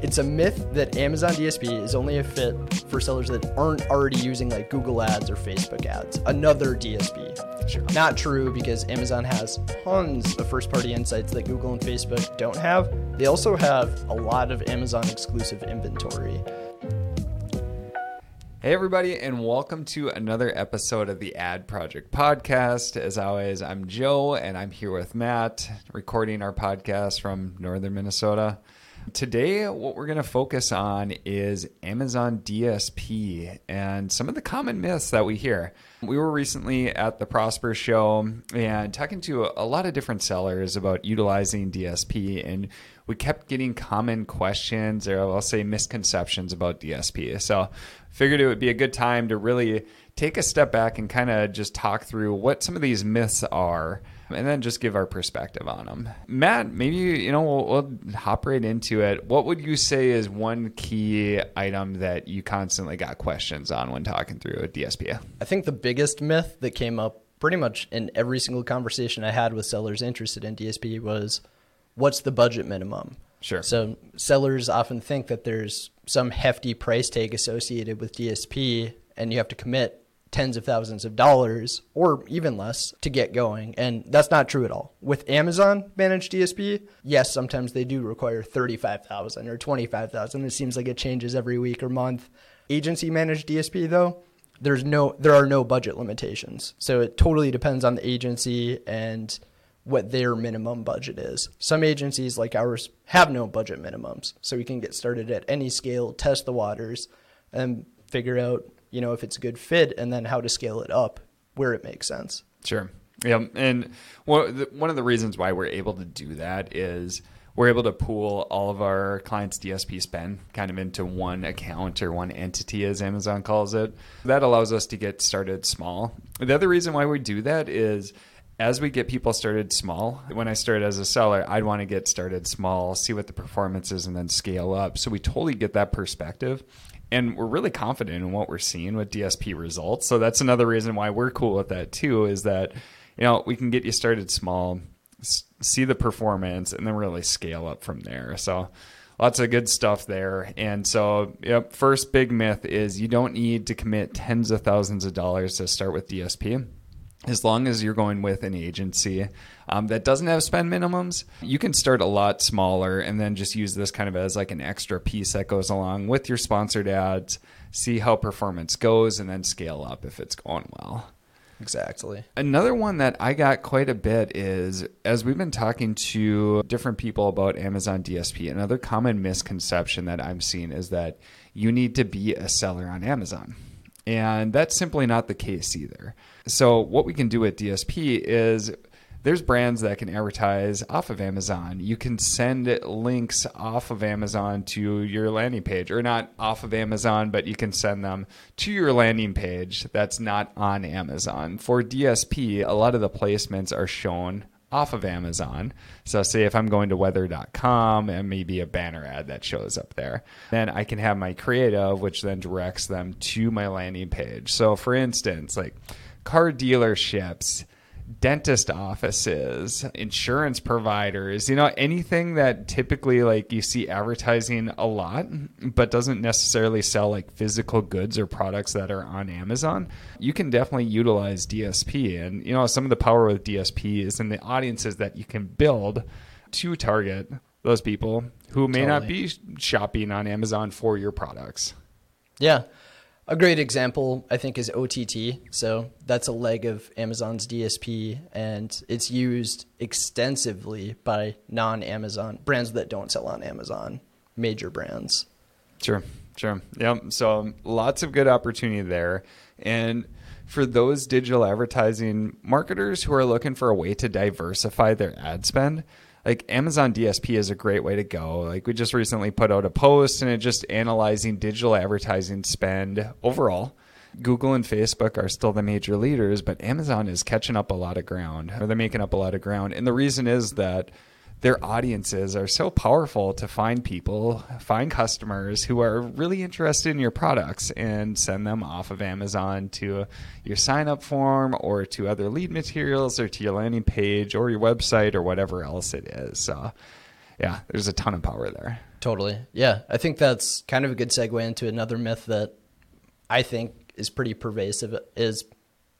It's a myth that Amazon DSP is only a fit for sellers that aren't already using like Google Ads or Facebook Ads, another DSP. Sure. Not true because Amazon has tons of first party insights that Google and Facebook don't have. They also have a lot of Amazon exclusive inventory. Hey, everybody, and welcome to another episode of the Ad Project Podcast. As always, I'm Joe, and I'm here with Matt, recording our podcast from northern Minnesota. Today, what we're going to focus on is Amazon DSP and some of the common myths that we hear. We were recently at the Prosper Show and talking to a lot of different sellers about utilizing DSP, and we kept getting common questions or I'll say misconceptions about DSP. So, figured it would be a good time to really take a step back and kind of just talk through what some of these myths are and then just give our perspective on them. Matt, maybe you know we'll, we'll, hop right into it. What would you say is one key item that you constantly got questions on when talking through a DSP? I think the biggest myth that came up pretty much in every single conversation I had with sellers interested in DSP was what's the budget minimum? Sure. So sellers often think that there's some hefty price tag associated with DSP and you have to commit tens of thousands of dollars or even less to get going. And that's not true at all. With Amazon managed DSP, yes, sometimes they do require 35,000 or 25,000. It seems like it changes every week or month. Agency managed DSP though, there's no there are no budget limitations. So it totally depends on the agency and what their minimum budget is. Some agencies like ours have no budget minimums. So we can get started at any scale, test the waters and figure out you know if it's a good fit and then how to scale it up where it makes sense. Sure. Yeah and one of the reasons why we're able to do that is we're able to pool all of our clients dsp spend kind of into one account or one entity as amazon calls it. That allows us to get started small. The other reason why we do that is as we get people started small, when I started as a seller, I'd want to get started small, see what the performance is, and then scale up. So we totally get that perspective and we're really confident in what we're seeing with DSP results. So that's another reason why we're cool with that too. Is that you know we can get you started small, see the performance, and then really scale up from there. So lots of good stuff there. And so, yep, first big myth is you don't need to commit tens of thousands of dollars to start with DSP as long as you're going with an agency um, that doesn't have spend minimums, you can start a lot smaller and then just use this kind of as like an extra piece that goes along with your sponsored ads, see how performance goes, and then scale up if it's going well. Exactly. Another one that I got quite a bit is as we've been talking to different people about Amazon DSP, another common misconception that I'm seeing is that you need to be a seller on Amazon. And that's simply not the case either. So, what we can do at DSP is there's brands that can advertise off of Amazon. You can send links off of Amazon to your landing page, or not off of Amazon, but you can send them to your landing page that's not on Amazon. For DSP, a lot of the placements are shown off of Amazon. So, say if I'm going to weather.com and maybe a banner ad that shows up there, then I can have my creative, which then directs them to my landing page. So, for instance, like, car dealerships, dentist offices, insurance providers, you know, anything that typically like you see advertising a lot, but doesn't necessarily sell like physical goods or products that are on Amazon, you can definitely utilize DSP. And, you know, some of the power with DSP is in the audiences that you can build to target those people who may totally. not be shopping on Amazon for your products. Yeah. A great example, I think, is OTT. So that's a leg of Amazon's DSP, and it's used extensively by non Amazon brands that don't sell on Amazon, major brands. Sure, sure. Yep. So um, lots of good opportunity there. And for those digital advertising marketers who are looking for a way to diversify their ad spend, like Amazon DSP is a great way to go. Like we just recently put out a post and it just analyzing digital advertising spend overall. Google and Facebook are still the major leaders, but Amazon is catching up a lot of ground, or they're making up a lot of ground. And the reason is that their audiences are so powerful to find people, find customers who are really interested in your products and send them off of Amazon to your sign up form or to other lead materials or to your landing page or your website or whatever else it is. So, yeah, there's a ton of power there. Totally. Yeah. I think that's kind of a good segue into another myth that I think is pretty pervasive is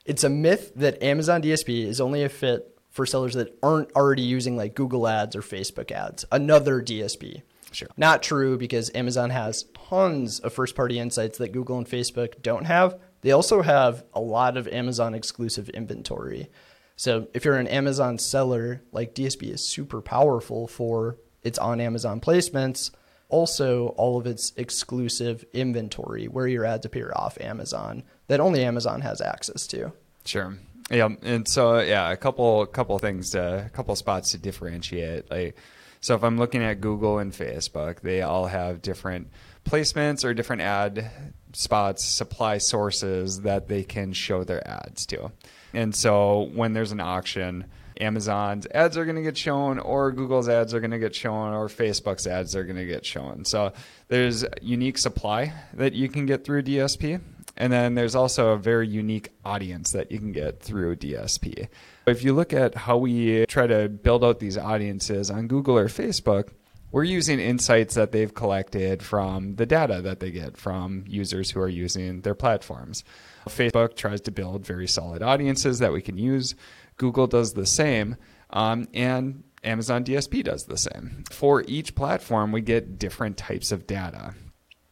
it's a myth that Amazon DSP is only a fit for sellers that aren't already using like Google ads or Facebook ads, another DSP. Sure. Not true because Amazon has tons of first party insights that Google and Facebook don't have. They also have a lot of Amazon exclusive inventory. So if you're an Amazon seller, like DSP is super powerful for its on Amazon placements, also all of its exclusive inventory where your ads appear off Amazon that only Amazon has access to. Sure. Yeah, and so yeah, a couple couple things to a couple spots to differentiate. Like so if I'm looking at Google and Facebook, they all have different placements or different ad spots, supply sources that they can show their ads to. And so when there's an auction, Amazon's ads are going to get shown, or Google's ads are going to get shown, or Facebook's ads are going to get shown. So there's unique supply that you can get through DSP. And then there's also a very unique audience that you can get through DSP. If you look at how we try to build out these audiences on Google or Facebook, we're using insights that they've collected from the data that they get from users who are using their platforms. Facebook tries to build very solid audiences that we can use. Google does the same. Um, and Amazon DSP does the same. For each platform, we get different types of data.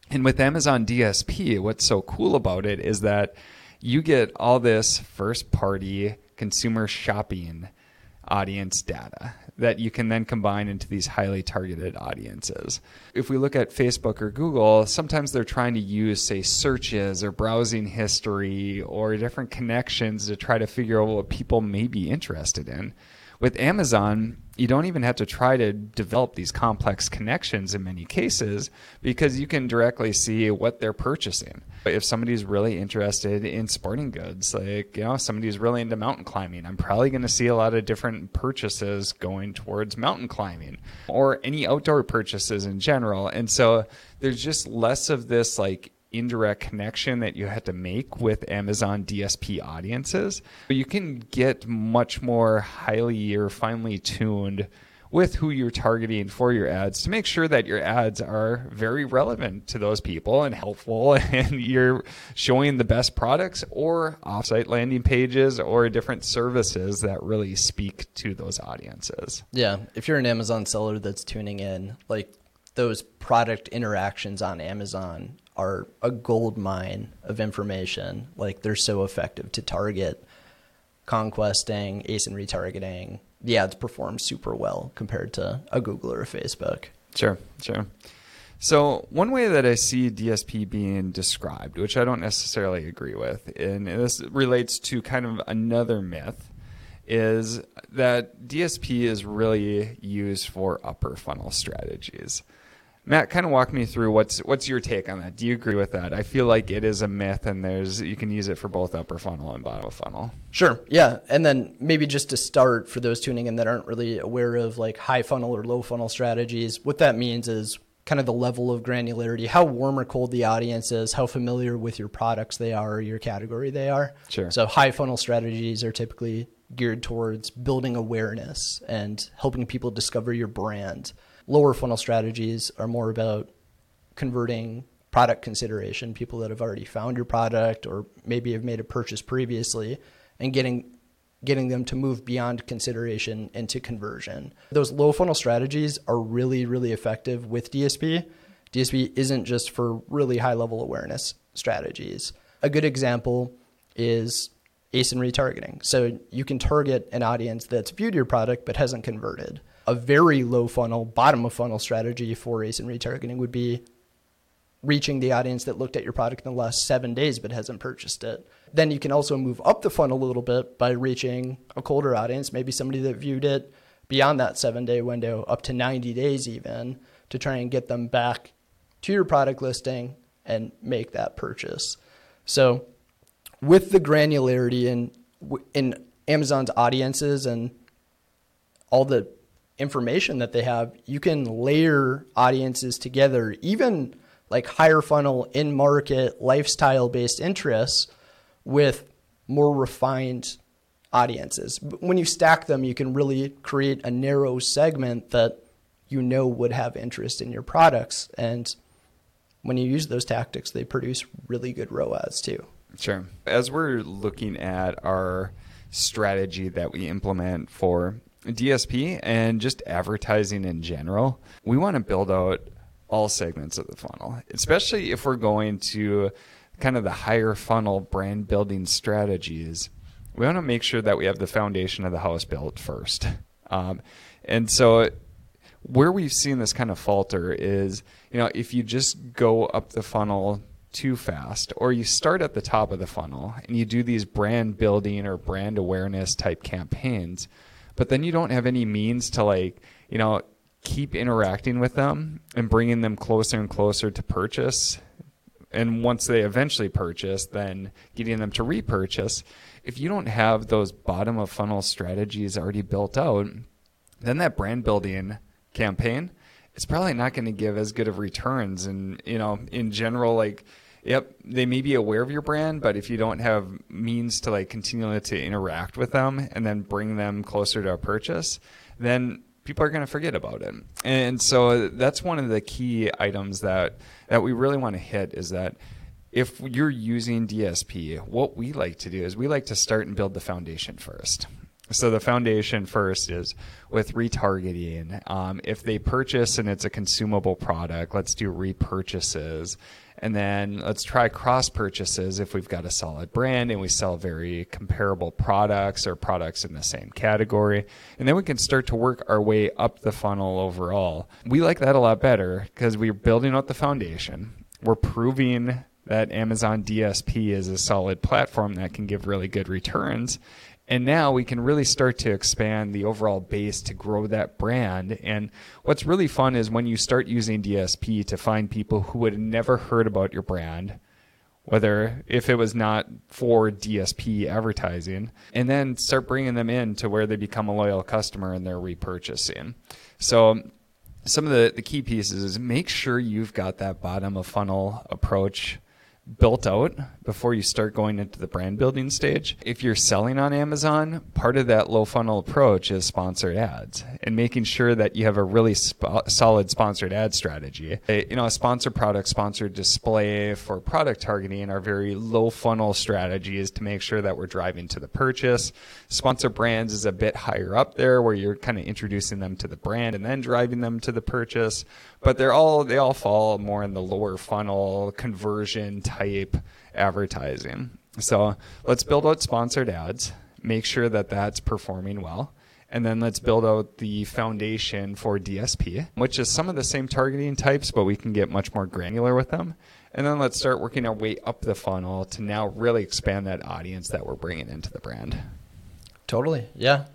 And with Amazon DSP, what's so cool about it is that you get all this first party consumer shopping audience data that you can then combine into these highly targeted audiences. If we look at Facebook or Google, sometimes they're trying to use, say, searches or browsing history or different connections to try to figure out what people may be interested in. With Amazon, you don't even have to try to develop these complex connections in many cases because you can directly see what they're purchasing. If somebody's really interested in sporting goods, like, you know, somebody's really into mountain climbing, I'm probably going to see a lot of different purchases going towards mountain climbing or any outdoor purchases in general. And so there's just less of this like indirect connection that you had to make with Amazon DSP audiences. But you can get much more highly or finely tuned with who you're targeting for your ads to make sure that your ads are very relevant to those people and helpful and you're showing the best products or offsite landing pages or different services that really speak to those audiences. Yeah, if you're an Amazon seller that's tuning in, like those product interactions on Amazon are a gold mine of information. Like they're so effective to target conquesting, ASIN retargeting. The ads perform super well compared to a Google or a Facebook. Sure, sure. So one way that I see DSP being described, which I don't necessarily agree with, and this relates to kind of another myth, is that DSP is really used for upper funnel strategies. Matt, kind of walk me through what's what's your take on that? Do you agree with that? I feel like it is a myth, and there's you can use it for both upper funnel and bottom funnel. Sure, yeah, and then maybe just to start for those tuning in that aren't really aware of like high funnel or low funnel strategies, what that means is kind of the level of granularity, how warm or cold the audience is, how familiar with your products they are, or your category they are. Sure. So high funnel strategies are typically geared towards building awareness and helping people discover your brand lower funnel strategies are more about converting product consideration, people that have already found your product or maybe have made a purchase previously, and getting getting them to move beyond consideration into conversion. Those low funnel strategies are really, really effective with DSP. DSP isn't just for really high level awareness strategies. A good example is ASIN retargeting. So you can target an audience that's viewed your product but hasn't converted a very low funnel, bottom of funnel strategy for ASIN retargeting would be reaching the audience that looked at your product in the last seven days but hasn't purchased it. Then you can also move up the funnel a little bit by reaching a colder audience, maybe somebody that viewed it beyond that seven day window, up to 90 days even, to try and get them back to your product listing and make that purchase. So, with the granularity in in Amazon's audiences and all the information that they have, you can layer audiences together, even like higher funnel, in market, lifestyle based interests with more refined audiences. When you stack them, you can really create a narrow segment that you know would have interest in your products. And when you use those tactics, they produce really good ROAS too. Sure. As we're looking at our strategy that we implement for DSP and just advertising in general, we want to build out all segments of the funnel, especially if we're going to kind of the higher funnel brand building strategies. We want to make sure that we have the foundation of the house built first. Um, and so, where we've seen this kind of falter is, you know, if you just go up the funnel too fast, or you start at the top of the funnel and you do these brand building or brand awareness type campaigns, but then you don't have any means to like, you know, keep interacting with them and bringing them closer and closer to purchase. And once they eventually purchase, then getting them to repurchase. If you don't have those bottom of funnel strategies already built out, then that brand building campaign, it's probably not going to give as good of returns. And, you know, in general, like, yep, they may be aware of your brand, but if you don't have means to like continue to interact with them and then bring them closer to a purchase, then people are going to forget about it. And so that's one of the key items that that we really want to hit is that if you're using DSP, what we like to do is we like to start and build the foundation first. So the foundation first is with retargeting. Um, if they purchase and it's a consumable product, let's do repurchases. And then let's try cross purchases if we've got a solid brand and we sell very comparable products or products in the same category. And then we can start to work our way up the funnel overall. We like that a lot better because we're building out the foundation. We're proving that Amazon DSP is a solid platform that can give really good returns. And now we can really start to expand the overall base to grow that brand. And what's really fun is when you start using DSP to find people who had never heard about your brand, whether if it was not for DSP advertising, and then start bringing them in to where they become a loyal customer and they're repurchasing. So some of the, the key pieces is make sure you've got that bottom of funnel approach built out before you start going into the brand building stage. If you're selling on Amazon, part of that low funnel approach is sponsored ads and making sure that you have a really sp- solid sponsored ad strategy. You know, a sponsored product, sponsored display for product targeting are very low funnel strategies to make sure that we're driving to the purchase. Sponsor brands is a bit higher up there where you're kind of introducing them to the brand and then driving them to the purchase but they're all they all fall more in the lower funnel conversion type advertising. So let's build out sponsored ads, make sure that that's performing well. And then let's build out the foundation for DSP, which is some of the same targeting types, but we can get much more granular with them. And then let's start working our way up the funnel to now really expand that audience that we're bringing into the brand. Totally. Yeah.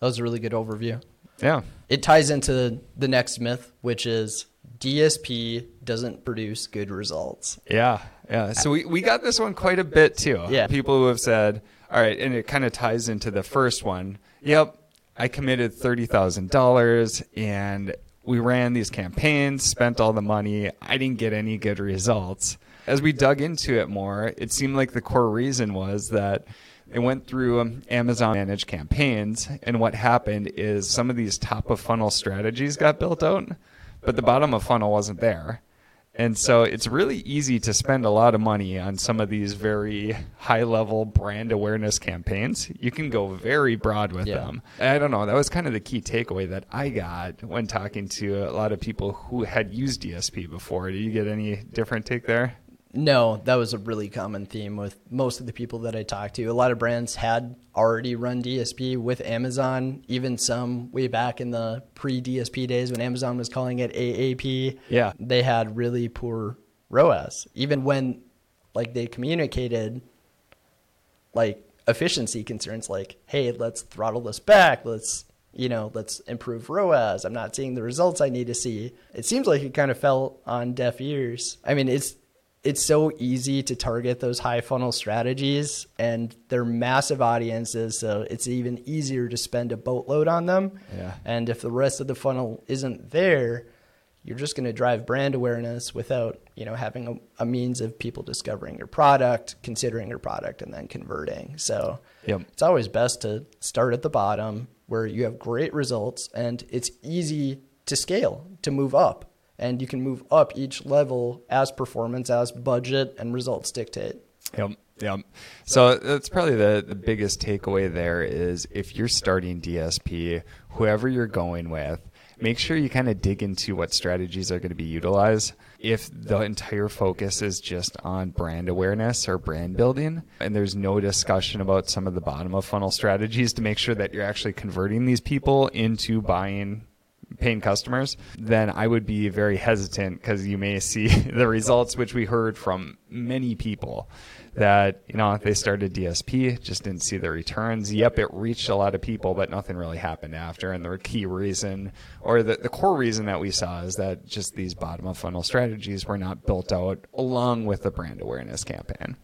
That was a really good overview. Yeah. It ties into the next myth, which is DSP doesn't produce good results. Yeah. Yeah. So we, we got this one quite a bit too. Yeah. People who have said, all right, and it kind of ties into the first one. Yep. I committed $30,000 and we ran these campaigns, spent all the money. I didn't get any good results. As we dug into it more, it seemed like the core reason was that it went through um, Amazon managed campaigns, and what happened is some of these top of funnel strategies got built out, but the bottom of funnel wasn't there. And so it's really easy to spend a lot of money on some of these very high level brand awareness campaigns. You can go very broad with Yeah. them. I don't know. That was kind of the key takeaway that I got when talking to a lot of people who had used DSP before. Do you get any different take there? No, that was a really common theme with most of the people that I talked to. A lot of brands had already run DSP with Amazon, even some way back in the pre DSP days when Amazon was calling it AAP. Yeah. They had really poor ROAS. Even when like they communicated like efficiency concerns like, hey, let's throttle this back, let's you know, let's improve ROAS. I'm not seeing the results I need to see. It seems like it kind of fell on deaf ears. I mean, it's it's so easy to target those high funnel strategies and they're massive audiences so it's even easier to spend a boatload on them Yeah. and if the rest of the funnel isn't there you're just going to drive brand awareness without you know having a, a means of people discovering your product considering your product and then converting so Yep. it's always best to start at the bottom where you have great results and it's easy to scale, to move up. And you can move up each level as performance, as budget and results dictate. Yep. Yep. So that's probably the, the biggest takeaway there is if you're starting DSP, whoever you're going with, make sure you kind of dig into what strategies are going to be utilized. If the entire focus is just on brand awareness or brand building, and there's no discussion about some of the bottom of funnel strategies to make sure that you're actually converting these people into buying paying customers, then I would be very hesitant because you may see the results, which we heard from many people that you know they started DSP, just didn't see the returns. Yep, it reached a lot of people, but nothing really happened after. And the key reason, or the, the core reason that we saw, is that just these bottom of funnel strategies were not built out along with the brand awareness campaign.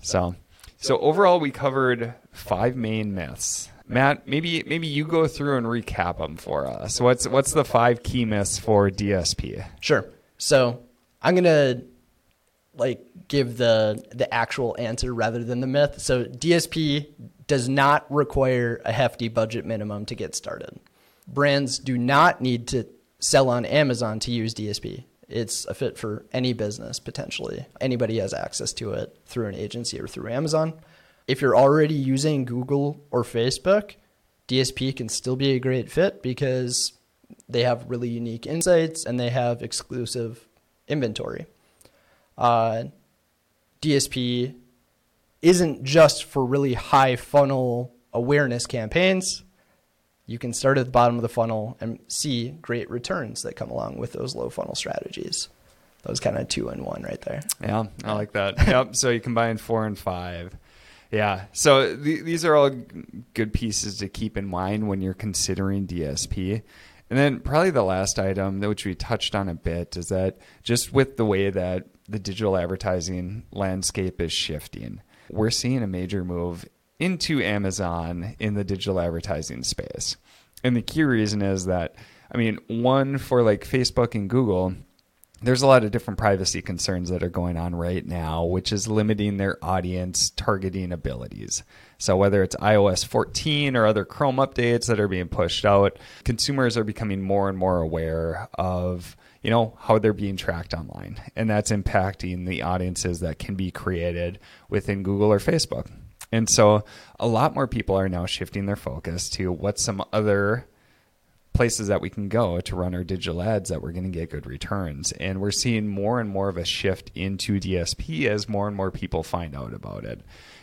So, so overall, we covered five main myths. Matt, maybe maybe you go through and recap them for us. What's what's the five key myths for DSP? Sure. So I'm gonna like give the the actual answer rather than the myth. So DSP does not require a hefty budget minimum to get started. Brands do not need to sell on Amazon to use DSP. It's a fit for any business potentially. Anybody has access to it through an agency or through Amazon. If you're already using Google or Facebook, DSP can still be a great fit because they have really unique insights and they have exclusive inventory uh, DSP isn't just for really high funnel awareness campaigns. You can start at the bottom of the funnel and see great returns that come along with those low funnel strategies. That was kind of two and one right there. Yeah, I like that. yep. So you combine four and five. Yeah. So th- these are all good pieces to keep in mind when you're considering DSP. And then probably the last item, which we touched on a bit, is that just with the way that the digital advertising landscape is shifting. We're seeing a major move into Amazon in the digital advertising space. And the key reason is that, I mean, one for like Facebook and Google, there's a lot of different privacy concerns that are going on right now, which is limiting their audience targeting abilities. So, whether it's iOS 14 or other Chrome updates that are being pushed out, consumers are becoming more and more aware of you know how they're being tracked online and that's impacting the audiences that can be created within google or facebook and so a lot more people are now shifting their focus to what some other places that we can go to run our digital ads that we're going to get good returns. And we're seeing more and more of a shift into dsp as more and more people find out about it.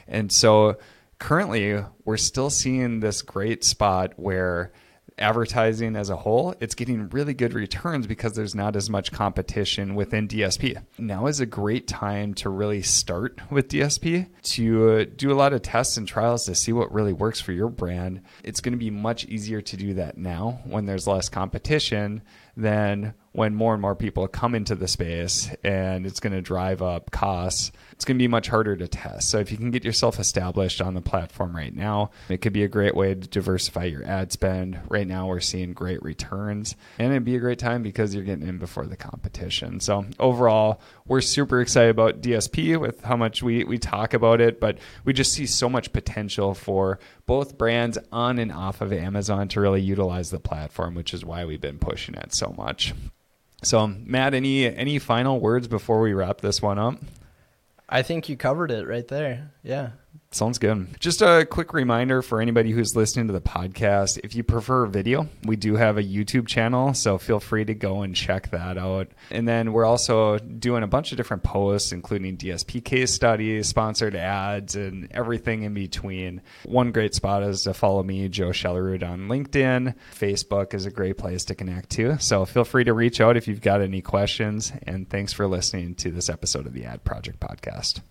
And so currently we're still seeing this great spot where advertising as a whole, it's getting really good returns because there's not as much competition within DSP. Now is a great time to really start with DSP, to uh, do a lot of tests and trials to see what really works for your brand. It's going to be much easier to do that now when there's less competition than when more and more people come into the space and it's going to drive up costs. It's going to be much harder to test. So if you can get yourself established on the platform right now, it could be a great way to diversify your ad spend. Right now we're seeing great returns and it'd be a great time because you're getting in before the competition. So overall, we're super excited about DSP with how much we, we talk about it, but we just see so much potential for both brands on and off of Amazon to really utilize the platform, which is why we've been pushing it so much. So, Matt, any any final words before we wrap this one up? I think you covered it right there. Yeah. Sounds good. Just a quick reminder for anybody who's listening to the podcast if you prefer video, we do have a YouTube channel, so feel free to go and check that out. And then we're also doing a bunch of different posts, including DSP case studies, sponsored ads, and everything in between. One great spot is to follow me, Joe Schellerud, on LinkedIn. Facebook is a great place to connect to. So feel free to reach out if you've got any questions. And thanks for listening to this episode of the Ad Project Podcast.